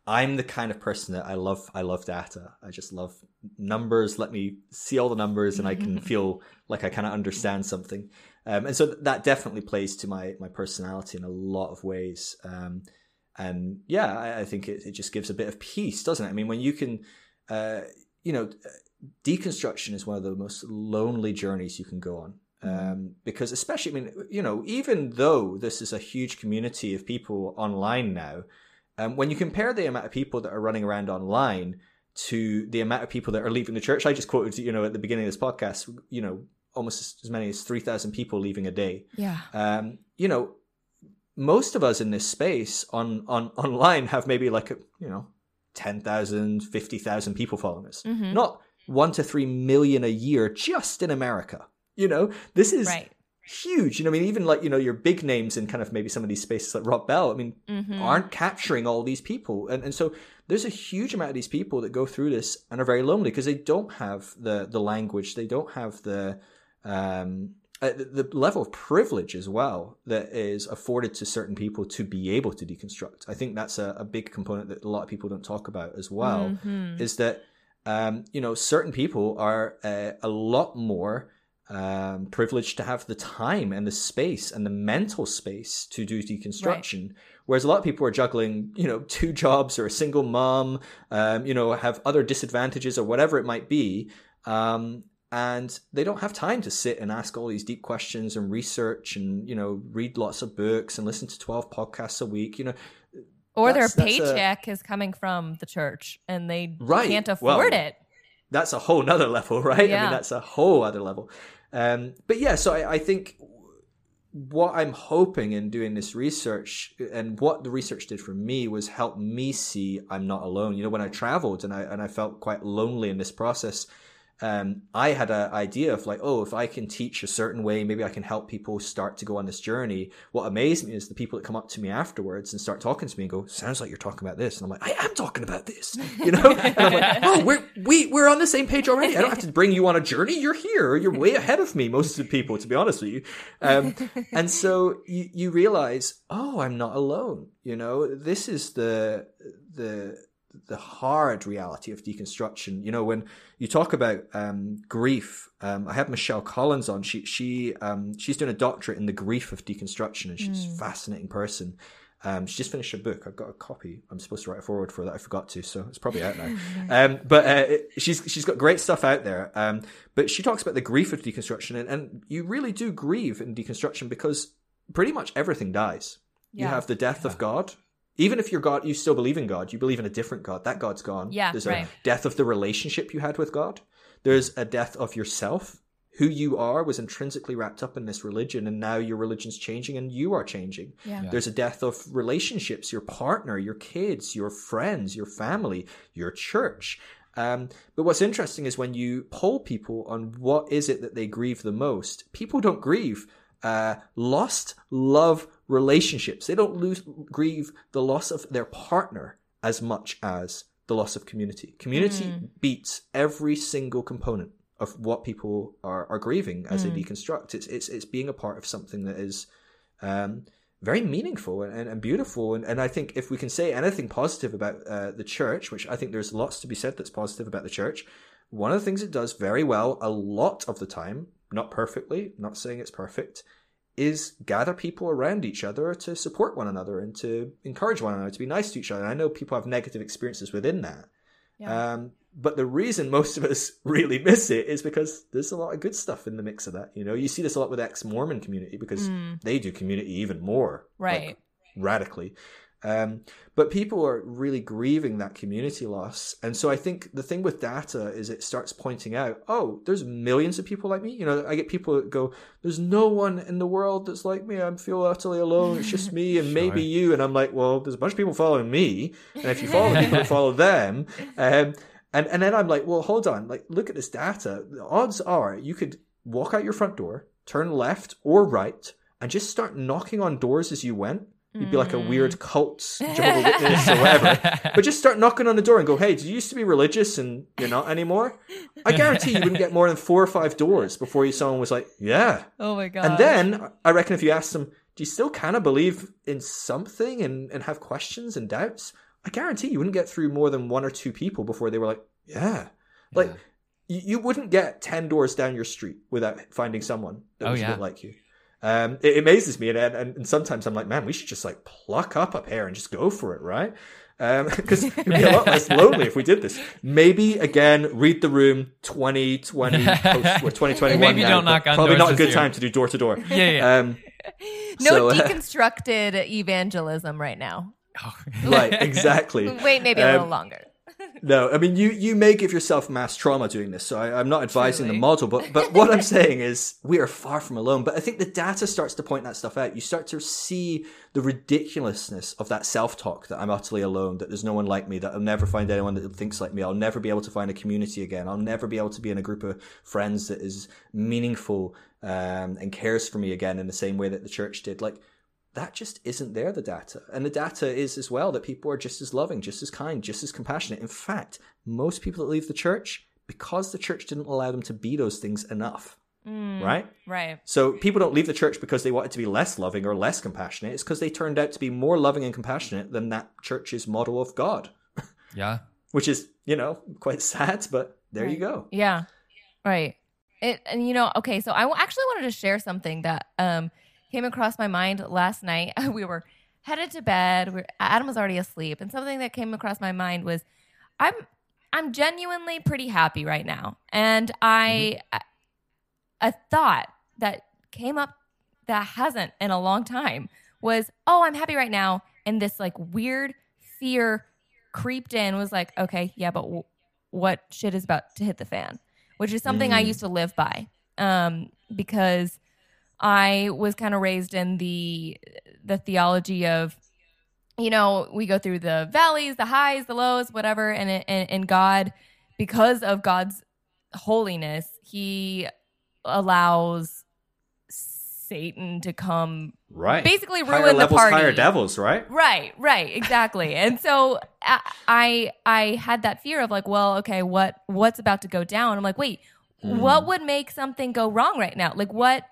i'm the kind of person that i love i love data. I just love numbers. Let me see all the numbers and i can (laughs) feel like i kind of understand something. Um, and so that definitely plays to my my personality in a lot of ways. Um, and yeah I, I think it, it, just gives a bit of peace doesn't it? I mean when you can uh, you know deconstruction is one of the most lonely journeys you can go on. Mm-hmm. Um, because especially, I mean, you know, even though this is a huge community of people online now, um, when you compare the amount of people that are running around online to the amount of people that are leaving the church, I just quoted, you know, at the beginning of this podcast, you know, almost as many as 3,000 people leaving a day. Yeah. Um, you know, most of us in this space on, on online have maybe like, a, you know, 10,000, 50,000 people following us. Mm-hmm. Not one to three million a year just in America. You know, this is right. huge. You know, I mean, even like, you know, your big names in kind of maybe some of these spaces like Rob Bell, I mean, mm-hmm. aren't capturing all these people. And, and so there's a huge amount of these people that go through this and are very lonely because they don't have the, the language, they don't have the, um, uh, the level of privilege as well that is afforded to certain people to be able to deconstruct. I think that's a, a big component that a lot of people don't talk about as well. Mm-hmm. Is that um, you know, certain people are uh, a lot more um, privileged to have the time and the space and the mental space to do deconstruction. Right. Whereas a lot of people are juggling, you know, two jobs or a single mom, um, you know, have other disadvantages or whatever it might be. Um, and they don't have time to sit and ask all these deep questions and research and, you know, read lots of books and listen to 12 podcasts a week. You know, or their paycheck a, is coming from the church and they right. can't afford well, it. That's a whole nother level, (laughs) right? Yeah. I mean, that's a whole other level. Um, but yeah, so I, I think what I'm hoping in doing this research and what the research did for me was help me see I'm not alone. You know, when I traveled and I and I felt quite lonely in this process, um, I had an idea of like, oh, if I can teach a certain way, maybe I can help people start to go on this journey. What amazed me is the people that come up to me afterwards and start talking to me and go, sounds like you're talking about this. And I'm like, I am talking about this, you know? (laughs) and I'm like, oh, we're, we, we're on the same page already. I don't have to bring you on a journey. You're here. You're way ahead of me, most of the people, to be honest with you. Um, (laughs) and so you, you realize, oh, I'm not alone. You know, this is the, the, the hard reality of deconstruction. You know, when you talk about um, grief, um, I had Michelle Collins on. She she um, she's doing a doctorate in the grief of deconstruction, and she's mm. a fascinating person. Um, she just finished her book. I've got a copy. I'm supposed to write a forward for that. I forgot to, so it's probably out now. (laughs) um, but uh, it, she's she's got great stuff out there. Um, but she talks about the grief of deconstruction, and, and you really do grieve in deconstruction because pretty much everything dies. Yeah. You have the death yeah. of God, even if you're God, you still believe in God. You believe in a different God. That God's gone. Yeah, There's right. a death of the relationship you had with God. There's a death of yourself. Who you are was intrinsically wrapped up in this religion, and now your religion's changing, and you are changing. Yeah. Yeah. There's a death of relationships, your partner, your kids, your friends, your family, your church. Um, but what's interesting is when you poll people on what is it that they grieve the most, people don't grieve uh, lost love relationships. They don't lose, grieve the loss of their partner as much as the loss of community. Community mm. beats every single component of what people are, are grieving as mm. they deconstruct. It's, it's, it's being a part of something that is, um, very meaningful and, and beautiful. And, and I think if we can say anything positive about uh, the church, which I think there's lots to be said that's positive about the church, one of the things it does very well a lot of the time not perfectly, not saying it's perfect, is gather people around each other to support one another and to encourage one another to be nice to each other. And I know people have negative experiences within that. Yeah. Um, but the reason most of us (laughs) really miss it is because there's a lot of good stuff in the mix of that. You know, you see this a lot with ex-Mormon community because they do community even more, like, Right. radically. Um, but people are really grieving that community loss, and so I think the thing with data is it starts pointing out, oh, there's millions of people like me. You know, I get people that go, "There's no one in the world that's like me. I feel utterly alone. It's just (laughs) me and maybe you." And I'm like, well, there's a bunch of people following me, and if you follow people, follow (laughs) them. Um, and and then I'm like, well, hold on, like look at this data. The odds are you could walk out your front door, turn left or right, and just start knocking on doors as you went. You'd be like a weird mm. cult (laughs) Jehovah Witness or whatever. But just start knocking on the door and go, hey, did you used to be religious and you're not anymore? I guarantee you wouldn't get more than four or five doors before you someone was like, yeah. Oh my god. And then I reckon if you ask them, do you still kind of believe in something and, and have questions and doubts? I guarantee you wouldn't get through more than one or two people before they were like, yeah. Like, you, you wouldn't get 10 doors down your street without finding someone that Oh, was a bit like you. Um, it amazes me, and, and and sometimes I'm like, man, we should just like pluck up up here and just go for it, right? (laughs) Because it'd be a lot less lonely if we did this. Maybe again, read the room 2020 post, or 2021. Maybe now, don't knock on Probably not a good year. time to do door to door. Yeah, yeah. Um, no so, uh, (laughs) deconstructed evangelism right now. right, exactly. (laughs) Wait, maybe a Um, little longer. (laughs) No, I mean you you may give yourself mass trauma doing this, so I, I'm not advising Truly. the model, but but what I'm (laughs) saying is we are far from alone. But I think the data starts to point that stuff out. You start to see the ridiculousness of that self talk that I'm utterly alone, that there's no one like me, that I'll never find anyone that thinks like me, I'll never be able to find a community again, I'll never be able to be in a group of friends that is meaningful um, and cares for me again in the same way that the church did. Like that just isn't there, the data. And the data is as well that people are just as loving, just as kind, just as compassionate. In fact, most people that leave the church, because the church didn't allow them to be those things enough, right? Right. So people don't leave the church because they wanted to be less loving or less compassionate. It's because they turned out to be more loving and compassionate than that church's model of God, (laughs) yeah. which is, you know, quite sad, but there you go. Yeah. Right. It and you know, okay, so I actually wanted to share something that um came across my mind last night. (laughs) we were headed to bed. We're, Adam was already asleep, and something that came across my mind was, I'm I'm genuinely pretty happy right now, and I a, a thought that came up that hasn't in a long time was, oh, I'm happy right now, and this like weird fear creeped in. Was like, okay, yeah, but w- what shit is about to hit the fan? Which is something I used to live by, um, because I was kind of raised in the the theology of, you know, we go through the valleys, the highs, the lows, whatever, and and, and God, because of God's holiness, He allows Satan to come Right. Basically higher ruin the levels, party. higher devils, right? Right, right, exactly. and so I, I I had that fear of like, well, okay, what what's about to go down? I'm like, wait, what hmm. would make something go wrong right now? Like what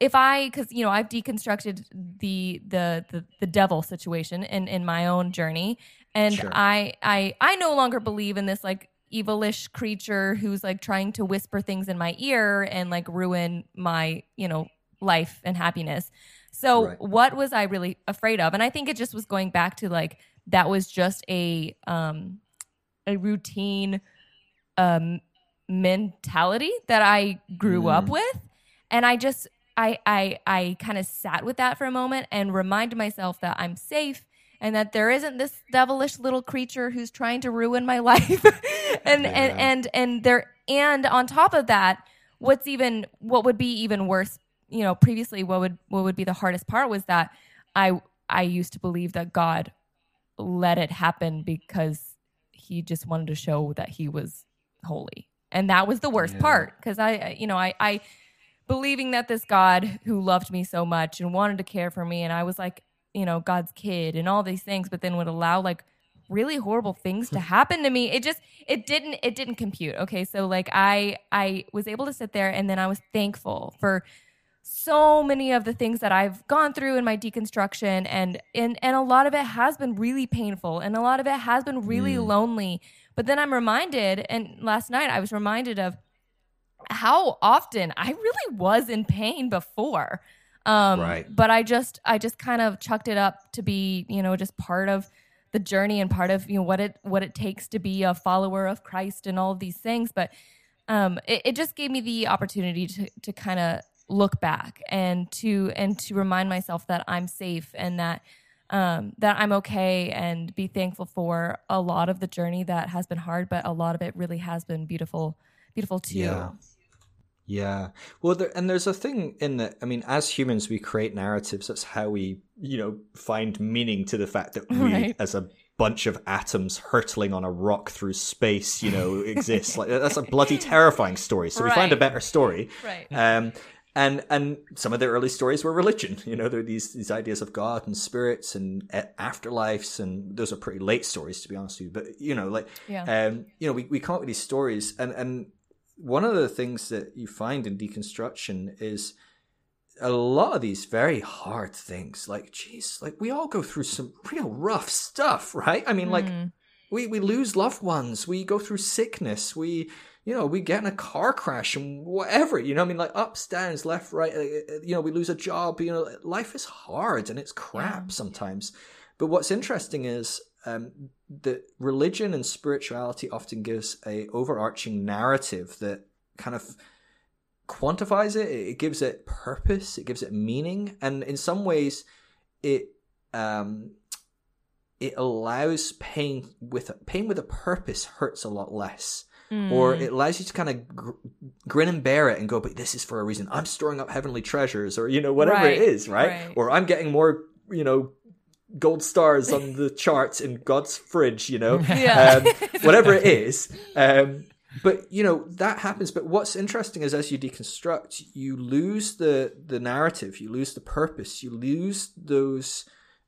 if I cuz you know, I've deconstructed the the the, the devil situation in in my own journey and Sure. I I I no longer believe in this like evilish creature who's like trying to whisper things in my ear and like ruin my, you know, life and happiness. So Right. what was I really afraid of? And I think it just was going back to like that was just a um a routine um mentality that I grew up with. And I just I I I kind of sat with that for a moment and reminded myself that I'm safe and that there isn't this devilish little creature who's trying to ruin my (laughs) life. and and Yeah. and and there and on top of that, what's even what would be even worse, you know, previously what would what would be the hardest part was that I I used to believe that God let it happen because he just wanted to show that he was holy. And that was the worst Yeah. part because I- you know, I, I believing that this God who loved me so much and wanted to care for me, and I was like, you know, God's kid and all these things, but then would allow like really horrible things to (laughs) happen to me. It just, it didn't, it didn't compute. Okay, so like I, I was able to sit there, and then I was thankful for so many of the things that I've gone through in my deconstruction and and and a lot of it has been really painful and a lot of it has been really mm. lonely but then I'm reminded and last night I was reminded of how often I really was in pain before Um, Right. But I just I just kind of chucked it up to be you know just part of the journey and part of you know what it what it takes to be a follower of Christ and all of these things. But um, it, it just gave me the opportunity to to kind of look back and to and to remind myself that I'm safe and that um, that I'm okay and be thankful for a lot of the journey that has been hard, but a lot of it really has been beautiful, beautiful too. Yeah. Yeah. Well, there, and there's a thing in that, I mean, as humans, we create narratives. That's how we, you know, find meaning to the fact that (laughs) we, Right. as a bunch of atoms hurtling on a rock through space, you know, (laughs) exist. Like, that's a bloody terrifying story. So we find a better story. Right. Um, and and some of the early stories were religion. You know, there are these these ideas of God and spirits and afterlives, and those are pretty late stories, to be honest with you. But you know, like, Yeah. um, you know, we, we come up with these stories, and and one of the things that you find in deconstruction is a lot of these very hard things. Like, geez, like we all go through some real rough stuff, right? I mean, like Mm. we we lose loved ones we go through sickness we you know we get in a car crash and whatever you know i mean like ups downs left right uh, uh, you know we lose a job you know life is hard and it's crap Yeah. sometimes but what's interesting is um, that religion and spirituality often gives a overarching narrative that kind of quantifies it it gives it purpose it gives it meaning and in some ways it um it allows pain with pain with a purpose hurts a lot less or Mm. it allows you to kind of gr- grin and bear it and go but this is for a reason i'm storing up heavenly treasures or you know whatever Right, it is right? right. or i'm getting more you know gold stars on the charts in god's fridge you know? (laughs) Yeah. um, (laughs) whatever it is. Um, but you know that happens. But what's interesting is as you deconstruct you lose the the narrative you lose the purpose you lose those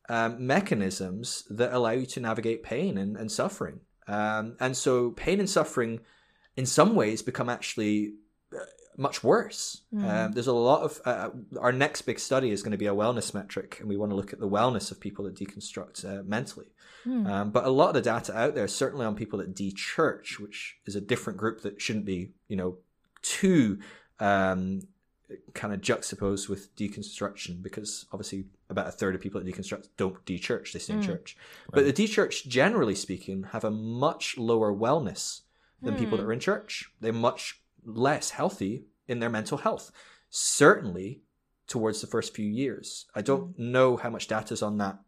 um, mechanisms that allow you to navigate pain and, and suffering. Um, and so pain and suffering in some ways become actually uh, much worse. Um, there's a lot of uh, our next big study is going to be a wellness metric and we want to look at the wellness of people that deconstruct uh, mentally. Um, but a lot of the data out there, certainly on people that de-church, which is a different group that shouldn't be, you know, too um, kind of juxtaposed with deconstruction, because obviously about a third of people that deconstruct don't de-church; they stay in church. But the de-church, generally speaking, have a much lower wellness than people that are in church. They're much less healthy in their mental health. Certainly towards the first few years. I don't know how much data is on that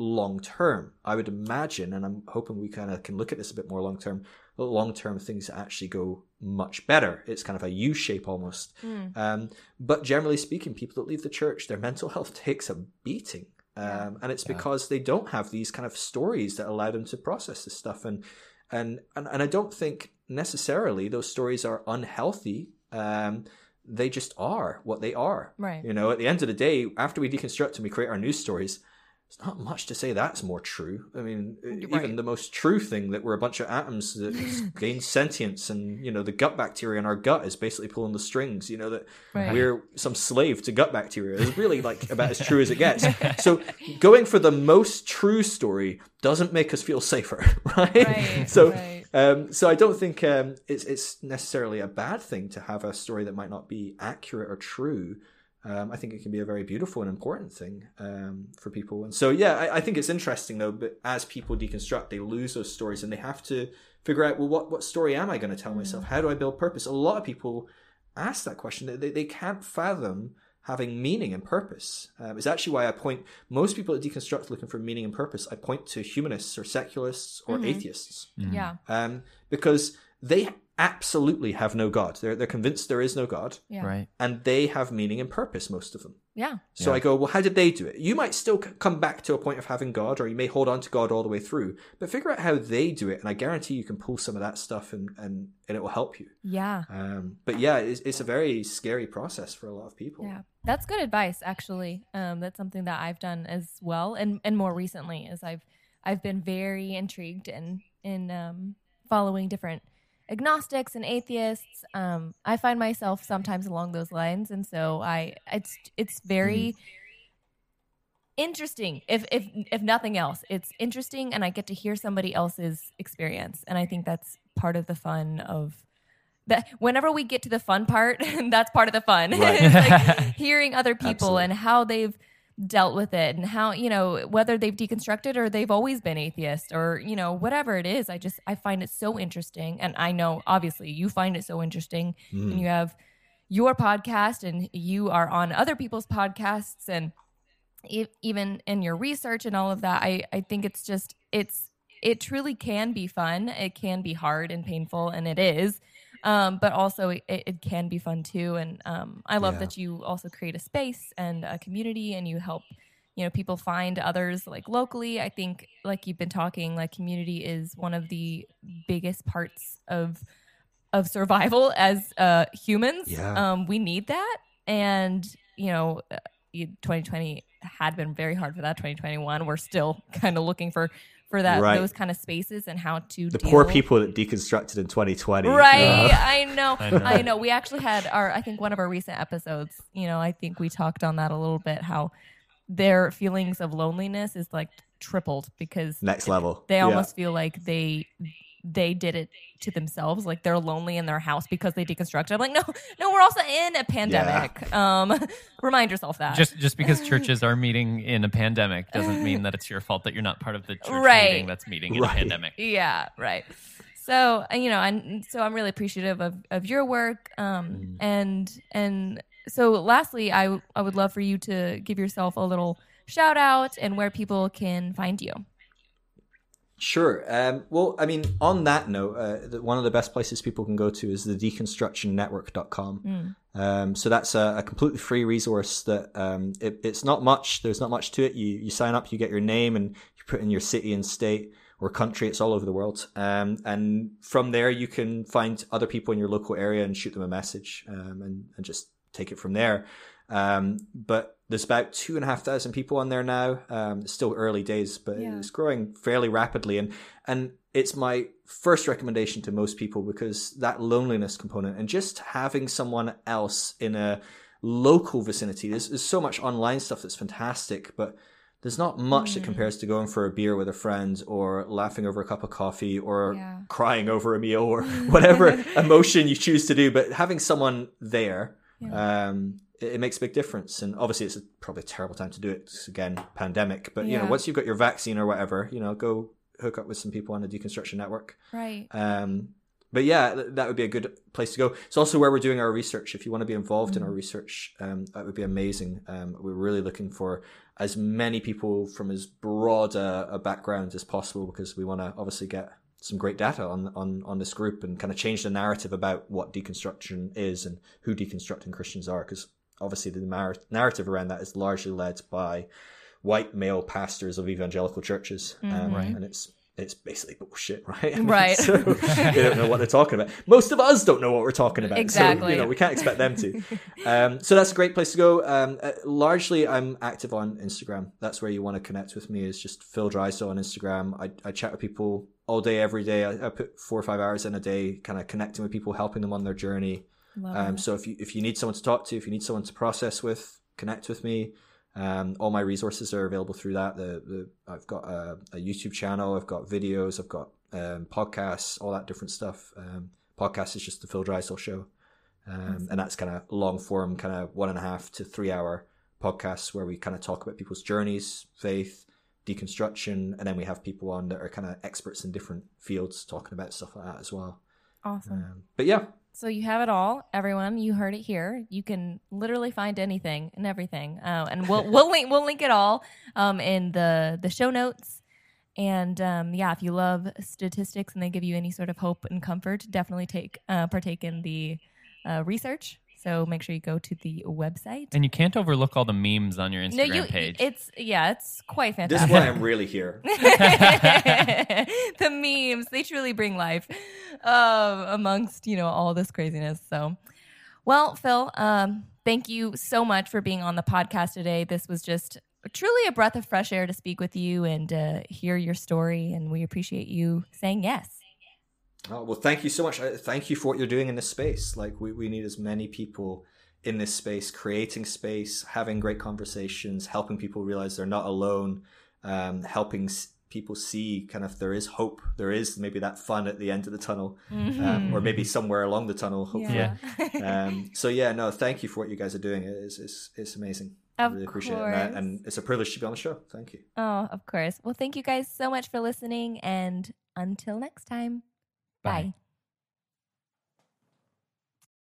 long term. I would imagine, and I'm hoping we kind of can look at this a bit more long term. Long term things actually go much better. It's kind of a U shape almost. Um, but generally speaking, people that leave the church, their mental (laughs) health takes a beating. Um, and it's because they don't have these kind of stories that allow them to process this stuff. And, and, and, and I don't think necessarily those stories are unhealthy. Um, they just are what they are. Right. You know, at the end of the day, after we deconstruct and we create our news stories, it's not much to say that's more true. I mean, even the most true thing that we're a bunch of atoms that (laughs) gain sentience, and you know, the gut bacteria in our gut is basically pulling the strings. You know that Right. we're some slave to gut bacteria is really like about as true as it gets. (laughs) So going for the most true story doesn't make us feel safer, (laughs) right? Right, so right. Um, so I don't think um, it's it's necessarily a bad thing to have a story that might not be accurate or true. Um, I think it can be a very beautiful and important thing um, for people. And so, yeah, I, I think it's interesting though. But as people deconstruct, they lose those stories, and they have to figure out, well, what what story am I going to tell myself? How do I build purpose? A lot of people ask that question. They they, they can't fathom having meaning and purpose. Um, it's actually why I point most people that deconstruct looking for meaning and purpose. I point to humanists or secularists or atheists Yeah. um, because they absolutely have no God. They're they're convinced there is no God, Yeah. Right. and they have meaning and purpose. Most of them. Yeah. So Yeah. I go, well, how did they do it? You might still c- come back to a point of having God, or you may hold on to God all the way through, but figure out how they do it, and I guarantee you can pull some of that stuff, and and, and it will help you. Yeah. Um, but yeah, it's, it's a very scary process for a lot of people. Yeah. That's good advice actually. Um that's something that I've done as well and and more recently is I've I've been very intrigued in in um following different agnostics and atheists. Um I find myself sometimes along those lines and so I it's it's very interesting if if if nothing else it's interesting and i get to hear somebody else's experience and i think that's part of the fun of that whenever we get to the fun part, (laughs) that's part of the fun. (laughs) Right. Like (laughs) hearing other people Absolutely. and how they've dealt with it and how you know whether they've deconstructed or they've always been atheist or you know whatever it is i just i find it so interesting and i know obviously you find it so interesting Mm. and you have your podcast and you are on other people's podcasts and e- even in your research and all of that i i think it's just it's it truly can be fun it can be hard and painful and it is um, but also it, it can be fun too. And um, i love Yeah. that you also create a space and a community and you help you know people find others like locally. I think like you've been talking like community is one of the biggest parts of of survival (laughs) as uh humans. Yeah. um we need that. And you know uh, 2020 had been very hard for that. 2021 we're still (laughs) kind of looking for for that Right. those kind of spaces and how to The deal. poor people that deconstructed in 2020. Right, Uh, I know, I I know. know. We actually had our, I think one of our recent episodes. You know, I think we talked on that a little bit. How their feelings of loneliness is like tripled because next level. they Yeah. almost feel like they they did it to themselves like they're lonely in their house because they deconstructed i'm like no no we're also in a pandemic um (laughs) remind yourself that Just just because (laughs) churches are meeting in a pandemic doesn't mean that it's your fault that you're not part of the church Right. meeting that's meeting in Right. a pandemic. yeah right so uh, you know and so i'm really appreciative of, of your work um Mm. and and so lastly I I would love for you to give yourself a little shout out and where people can find you Sure. Um, well, I mean, on that note, uh, one of the best places people can go to is the deconstructionnetwork.com. Mm. Um, so that's a, a completely free resource that um, it, it's not much. There's not much to it. You you sign up, you get your name, and you put in your city and state or country. It's all over the world. Um, and from there, you can find other people in your local area and shoot them a message um, and, and just take it from there. Um, but there's about two and a half thousand people on there now. Um, it's still early days, but Yeah. it's growing fairly rapidly. And, and it's my first recommendation to most people because that loneliness component and just having someone else in a local vicinity, there's, there's so much online stuff that's fantastic, but there's not much that compares to going for a beer with a friend or laughing over a cup of coffee or Yeah. crying over a meal or (laughs) whatever emotion you choose to do. But having someone there, um, it, it makes a big difference. And obviously, it's a, probably a terrible time to do it. It's, again, pandemic. But you know, once you've got your vaccine or whatever, you know, go hook up with some people on the deconstruction network. right Um, but yeah, that would be a good place to go. It's also where we're doing our research. If you want to be involved in our research, um, that would be amazing. Um, we're really looking for as many people from as broad a, a background as possible because we want to obviously get some great data on, on, on this group and kind of change the narrative about what deconstruction is and who deconstructing Christians are. Because obviously the mar- narrative around that is largely led by white male pastors of evangelical churches. Um, Right. And it's, it's basically bullshit, (laughs) right? I (laughs) mean, Right. So they don't know what they're talking about. Most of us don't know what we're talking about. So, Exactly. you know, we can't expect them to. Um, so that's a great place to go. Um, uh, largely, I'm active on Instagram. That's where you want to connect with me. Is just Phil Drysdale on Instagram. I, I chat with people all day, every day. I, I put four or five hours in a day, kind of connecting with people, helping them on their journey. Um, so if you if you need someone to talk to, if you need someone to process with, connect with me. Um, all my resources are available through that. The, the I've got a, a YouTube channel, I've got videos, I've got um, podcasts, all that different stuff. Um, podcast is just the Phil Drysdale show, um, and that's kind of long form, kind of one and a half to three hour podcasts where we kind of talk about people's journeys, faith, deconstruction, and then we have people on that are kind of experts in different fields talking about stuff like that as well. awesome Um, but yeah, So you have it all, everyone. You heard it here. You can literally find anything and everything, uh, and we'll we'll link we'll link it all um, in the the show notes. And um, yeah, if you love statistics and they give you any sort of hope and comfort, definitely take uh, partake in the uh, research. So make sure you go to the website. And you can't overlook all the memes on your Instagram no, you. page. It's yeah, it's quite fantastic. this is why I'm really here. (laughs) (laughs) the memes they truly bring life um, amongst you know all this craziness so well phil um, thank you so much for being on the podcast today this was just truly a breath of fresh air to speak with you and uh, hear your story and we appreciate you saying yes Oh, well, thank you so much. Thank you for what you're doing in this space. Like, we, we need as many people in this space, creating space, having great conversations, helping people realize they're not alone, um, helping s- people see kind of there is hope. There is maybe that fun at the end of the tunnel, um, Mhm. or maybe somewhere along the tunnel. Hopefully. Yeah. (laughs) um, so yeah, no, thank you for what you guys are doing. It is it's, it's amazing. I Of really appreciate it, and, I- and it's a privilege to be on the show. Thank you. oh, of course. Well, thank you guys so much for listening. And until next time, bye